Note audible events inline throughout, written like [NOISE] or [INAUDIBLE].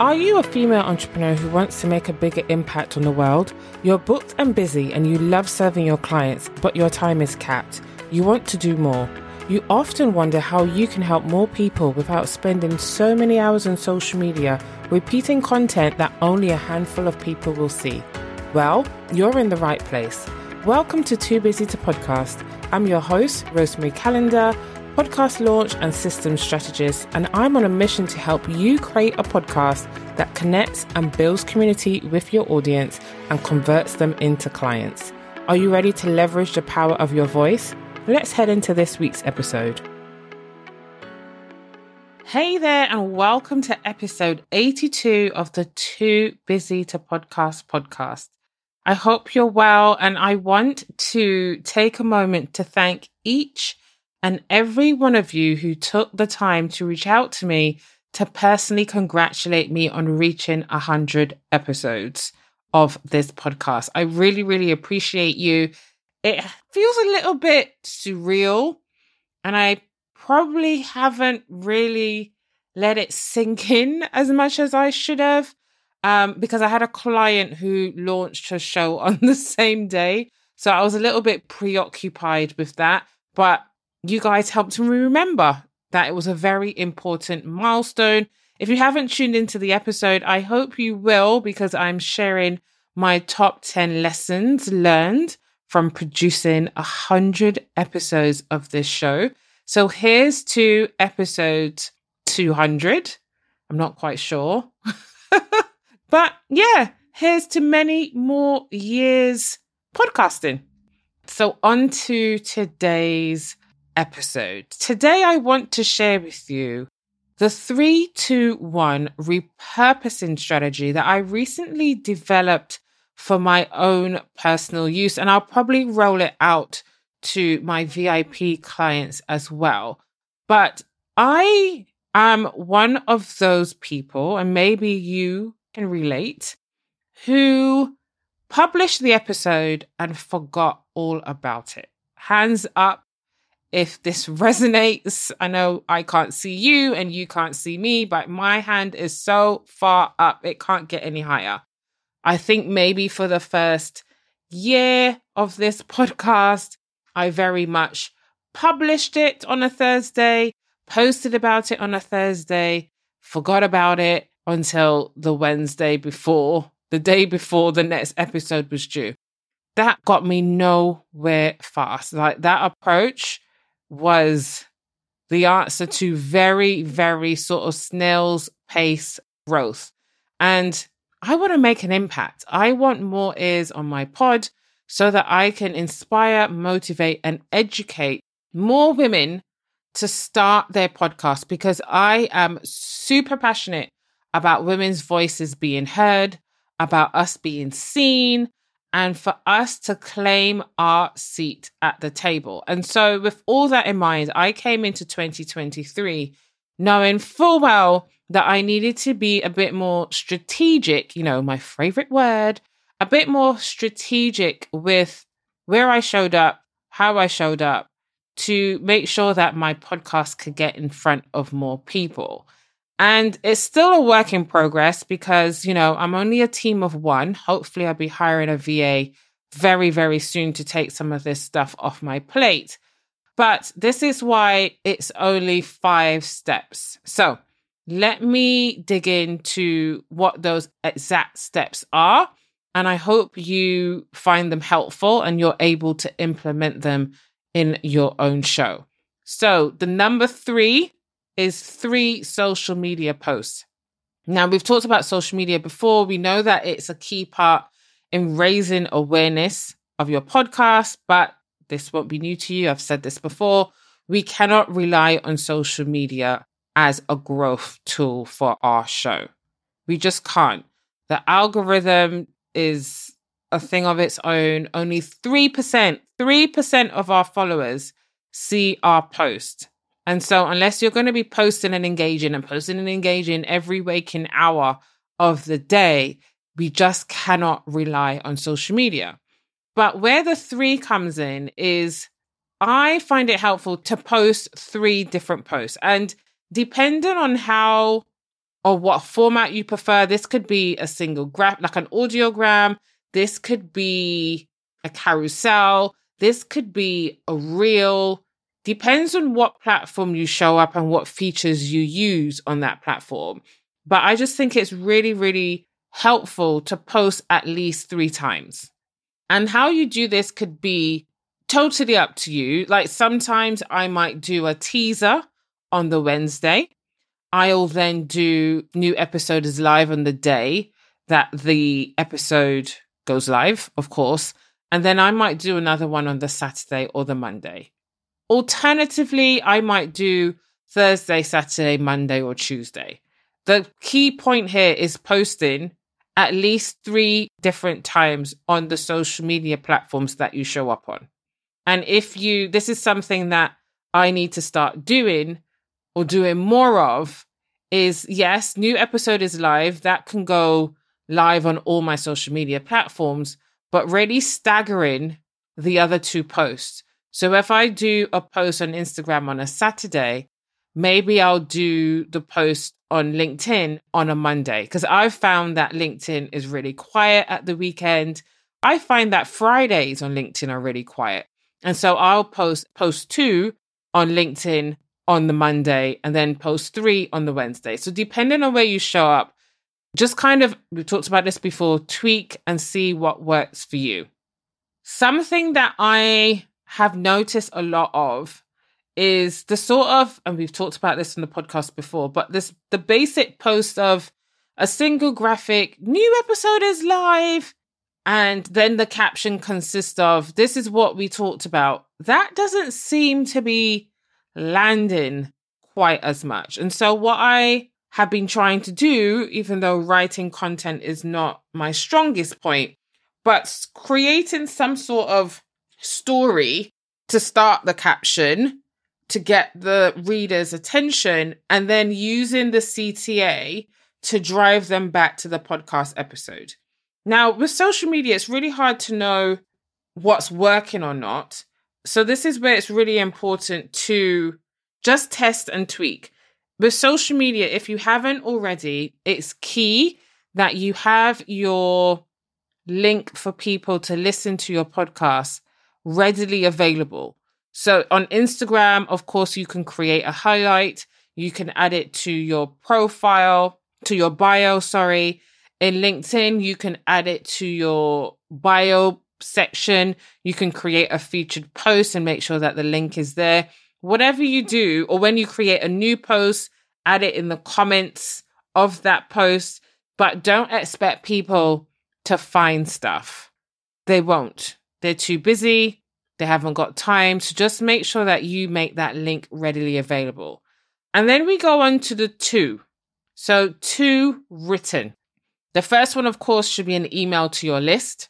Are you a female entrepreneur who wants to make a bigger impact on the world? You're booked and busy and you love serving your clients, but your time is capped. You want to do more. You often wonder how you can help more people without spending so many hours on social media repeating content that only a handful of people will see. Well, you're in the right place. Welcome to Too Busy to Podcast. I'm your host, Rosemary Calendar podcast launch and systems strategist, and I'm on a mission to help you create a podcast that connects and builds community with your audience and converts them into clients. Are you ready to leverage the power of your voice? Let's head into this week's episode. Hey there, and welcome to episode 82 of the Too Busy to Podcast podcast. I hope you're well, and I want to take a moment to thank each and every one of you who took the time to reach out to me to personally congratulate me on reaching 100 episodes of this podcast. I really, really appreciate you. It feels a little bit surreal, and I probably haven't really let it sink [LAUGHS] in as much as I should have. Um, because I had a client who launched her show [LAUGHS] on the same day. So I was a little bit preoccupied with that. But you guys helped me remember that it was a very important milestone. If you haven't tuned into the episode, I hope you will because I'm sharing my top 10 lessons learned from producing a hundred episodes of this show. So here's to episode 200. I'm not quite sure. [LAUGHS] but yeah, here's to many more years podcasting. So on to today's episode. Today, I want to share with you the 321 repurposing strategy that I recently developed for my own personal use. And I'll probably roll it out to my VIP clients as well. But I am one of those people, and maybe you can relate, who published the episode and forgot all about it. Hands up if this [LAUGHS] resonates. I know I can't see you and you can't see me, but my hand is so far up, it can't get any higher. I think maybe for the first year of this [LAUGHS] podcast, I very much published it on a Thursday, posted about it on a Thursday, forgot about it until the Wednesday before, the day before the next episode was due. That got me nowhere fast. Like that approach was the answer hmm. to very, very sort of snail's pace growth. And I want to make an impact. I want more ears on my pod so that I can inspire, motivate, and educate more women to start their podcast because I am super passionate about women's voices being heard, about us being seen, and for us to claim our seat at the table. And so, with all that in mind, I came into 2023 knowing full well that I needed to be a bit more strategic, you know, my favorite word, a bit more strategic with where I showed up, how I showed up to make sure that my podcast could get in front of more people. And it's still a work in progress because, you know, I'm only a team of one. Hopefully, I'll be hiring a VA very, very soon to take some of this stuff off my plate. But this is why it's only five steps. So let me dig into what those exact steps are. And I hope you find them helpful and you're able to implement them in your own show. So the number three is three social media posts. Now, we've talked about social media before. We know that it's a key part in raising awareness of your podcast, but this won't be new to you. I've said this before. We cannot rely on social media as a growth tool for our show. We just can't. The algorithm is a thing of its own. Only 3%, 3% of our followers see our post. And so, unless you're going to be posting and engaging and posting and engaging every waking hour of the day, we just cannot rely on social media. But where the three comes in is I find it helpful to post three different posts. And depending on how or what format you prefer. This could be a single graph, like an audiogram. This could be a carousel. This could be a reel. Depends on what platform you show up and what features you use on that platform. But I just think it's really, really helpful to post at least three times. And how you do this could be totally up to you. Like sometimes I might do a teaser on the Wednesday. I'll then do new episode is live on the day that the episode goes live, of course. And then I might do another one on the Saturday or the Monday. Alternatively, I might do Thursday, Saturday, Monday, or Tuesday. The key point here is posting at least three different times on the social media platforms that you show up on. And if you, this is something that I need to start doing or doing more of, is yes, new episode is live. That can go live on all my social media platforms, but really staggering the other two posts. So if I do a post on Instagram on a Saturday, maybe I'll do the post on LinkedIn on a Monday because I've found that LinkedIn is really quiet at the weekend. I find that Fridays on LinkedIn are really quiet. And so I'll post post two on LinkedIn on the Monday and then post three on the Wednesday. So depending on where you show up, just kind of, we talked about this before, tweak and see what works for you. Something that I have noticed a lot of is the sort of, and we've talked about this in the podcast before, but this, the basic post of a single graphic, new episode is live. And then the caption consists of, this is what we talked about. That doesn't seem to be landing quite as much. And so what I have been trying to do, even though writing content is not my strongest point, but creating some sort of story to start the caption to get the reader's attention and then using the CTA to drive them back to the podcast episode. Now, with social media, it's really hard to know what's working or not. So, this is where it's really important to just test and tweak. With social media, if you haven't already, it's key that you have your link for people to listen to your podcast readily available. So on Instagram, of course, you can create a highlight. You can add it to your profile, to your bio, sorry. In LinkedIn, you can add it to your bio section. You can create a featured post and make sure that the link is there whatever you do, or when you create a new post, add it in the comments of that post, but don't expect people to find stuff. They won't. They're too busy. They haven't got time. So just make sure that you make that link readily available. And then we go on to the two. So, two written. The first one, of course, should be an email to your list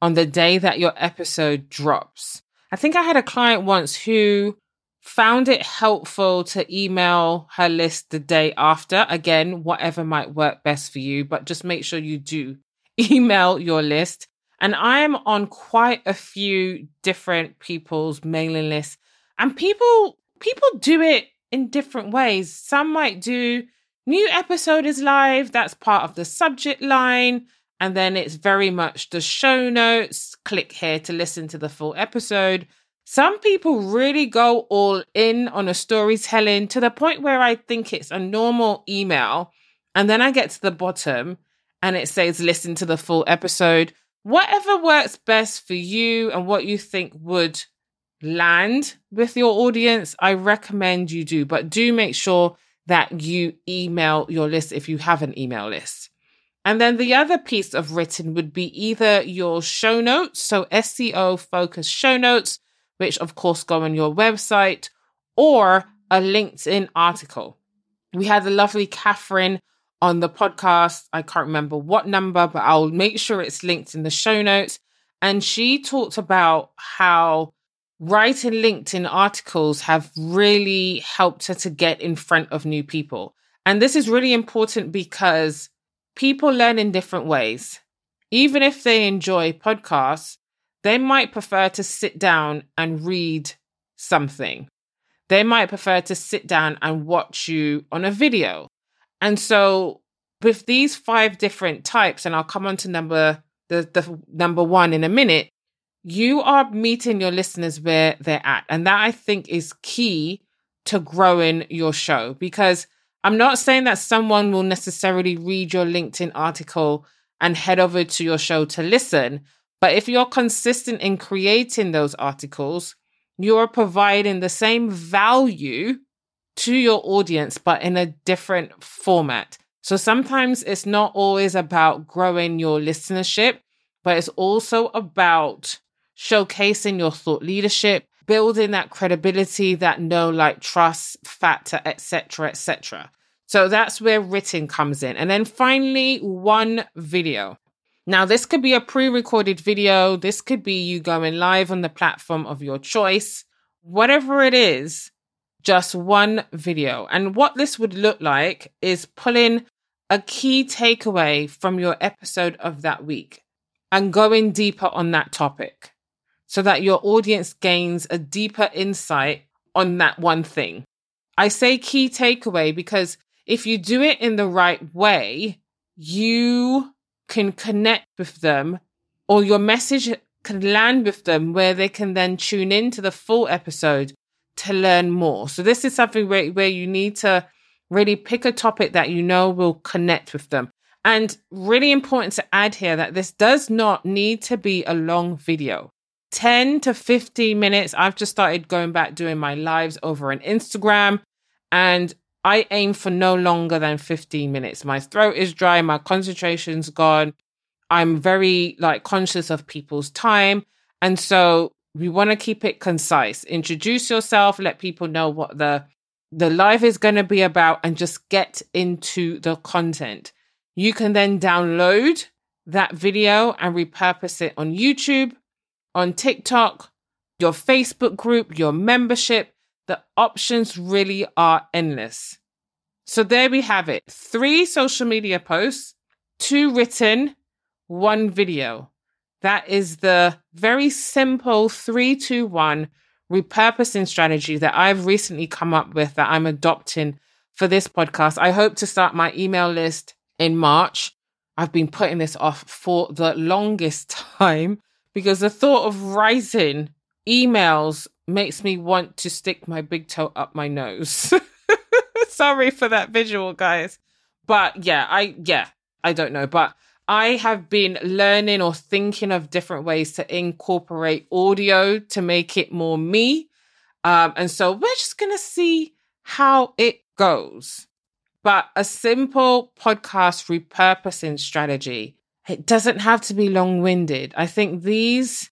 on the day that your episode drops. I think I had a client once who found it helpful to email her list the day after. Again, whatever might work best for you, but just make sure you do [LAUGHS] email your list. And I am on quite a few different people's mailing lists, and people people do it in different ways. Some might do new episode is live, that's part of the subject line. And then it's very much the show notes. Click here to listen to the full episode. Some people really go all in on a storytelling to the point where I think it's a normal email. And then I get to the bottom and it says, listen to the full episode. Whatever works best for you and what you think would land with your audience, I recommend you do. But do make sure that you email your list if you have an email list. And then the other piece of written would be either your show notes, so SEO focused show notes, which of course go on your website, or a LinkedIn article. We had the lovely Catherine on the podcast. I can't remember what number, but I'll make sure it's linked in the show notes. And she talked about how writing LinkedIn articles have really helped her to get in front of new people. And this is really important because people learn in different ways. Even if they enjoy podcasts, they might prefer to sit down and read something. They might prefer to sit down and watch you on a video. And so with these five different types, and I'll come on to number the, the number one in a minute, you are meeting your listeners where they're at. And that I think is key to growing your show because I'm not saying that someone will necessarily read your LinkedIn article and head over to your show to listen. But if you're consistent in creating those articles, you're providing the same value to your audience, but in a different format. So sometimes it's not always about growing your listenership, but it's also about showcasing your thought leadership, building that credibility, that know, like, trust factor, etc., etc. So that's where written comes in. And then finally, one video. Now, this could be a pre recorded video. This could be you going live on the platform of your choice. Whatever it is, just one video. And what this would look like is pulling a key takeaway from your episode of that week and going deeper on that topic so that your audience gains a deeper insight on that one thing. I say key takeaway because if you do it in the right way, you can connect with them or your message can land with them where they can then tune into the full episode to learn more. So this is something where, where you need to really pick a topic that you know will connect with them. And really important to add here that this does not need to be a long video. 10 to 15 minutes. I've just started going back doing my lives over on Instagram and I aim for no longer than 15 minutes. My throat is dry, my concentration's gone. I'm very like conscious of people's time. And so we want to keep it concise. Introduce yourself, let people know what the the live is going to be about and just get into the content. You can then download that video and repurpose it on YouTube, on TikTok, your Facebook group, your membership. The options really are endless. So there we have it. Three social media posts, two written, one video. That is the very simple three, two, one repurposing strategy that I've recently come up with that I'm adopting for this podcast. I hope to start my email list in March. I've been putting this off for the longest [LAUGHS] time because the thought of writing emails makes me want to stick my big toe up my nose. [LAUGHS] Sorry for that visual, guys. But yeah, I, yeah, I don't know. But I have been learning or thinking of different ways to incorporate audio to make it more me. Um, and so we're just going to see how it goes. But a simple podcast repurposing strategy, it doesn't have to be long winded. I think these,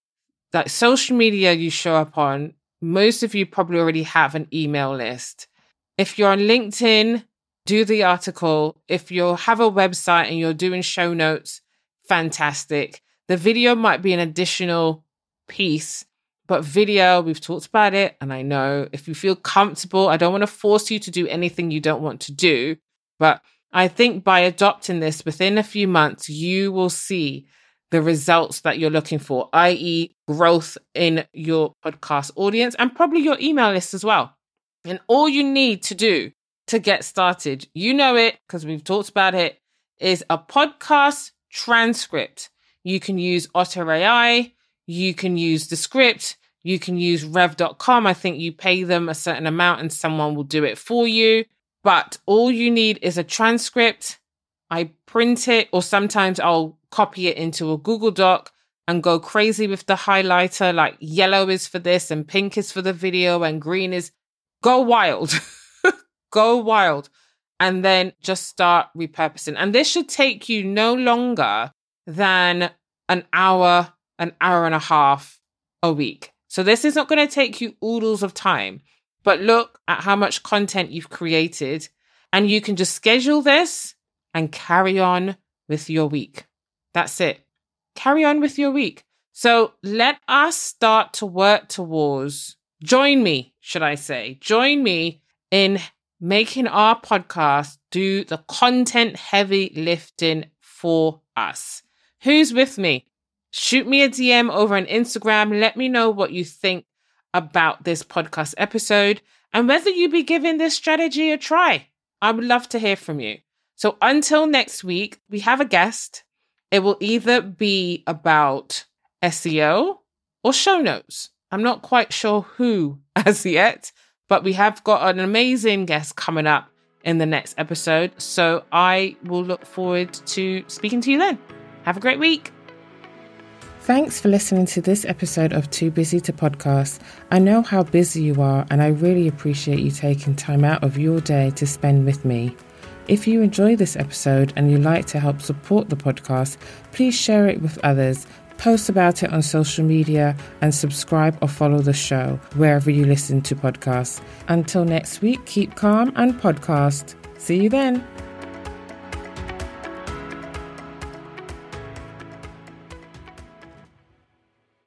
like social media you show up on, most of you probably already have an email list. If you're on LinkedIn, do the article. If you have a website and you're doing show notes, fantastic. The video might be an additional piece, but video, we've talked about it. And I know if you feel comfortable, I don't want to force you to do anything you don't want to do. But I think by adopting this within a few months, you will see the results that you're looking for, i.e., growth in your podcast audience and probably your email list as well. And all you need to do to get started, you know it because we've talked about it, is a podcast transcript. You can use Otter AI, you can use Descript, you can use rev.com. I think you pay them a certain amount and someone will do it for you. But all you need is a transcript. I print it, or sometimes I'll copy it into a Google Doc and go crazy with the highlighter. Like yellow is for this, and pink is for the video, and green is go wild. [LAUGHS] go wild. And then just start repurposing. And this should take you no longer than an hour, an hour and a half a week. So this is not going to take you oodles of time, but look at how much content you've created and you can just schedule this and carry on with your week. That's it. Carry on with your week. So let us start to work towards, join me, should I say, join me in making our podcast do the content heavy lifting for us. Who's with me? Shoot me a DM over on Instagram. Let me know what you think about this podcast episode and whether you be giving this strategy a try. I would love to hear from you. So until next week, we have a guest. It will either be about SEO or show notes. I'm not quite sure who [LAUGHS] as yet, but we have got an amazing guest coming up in the next episode. So I will look forward to speaking to you then. Have a great week. Thanks for listening to this episode of Too Busy to Podcast. I know how busy you are, and I really appreciate you taking time out of your day to spend with me. If you enjoy this episode and you'd like to help support the podcast, please share it with others, post about it on social media, and subscribe or follow the show wherever you listen to podcasts. Until next week, keep calm and podcast. See you then.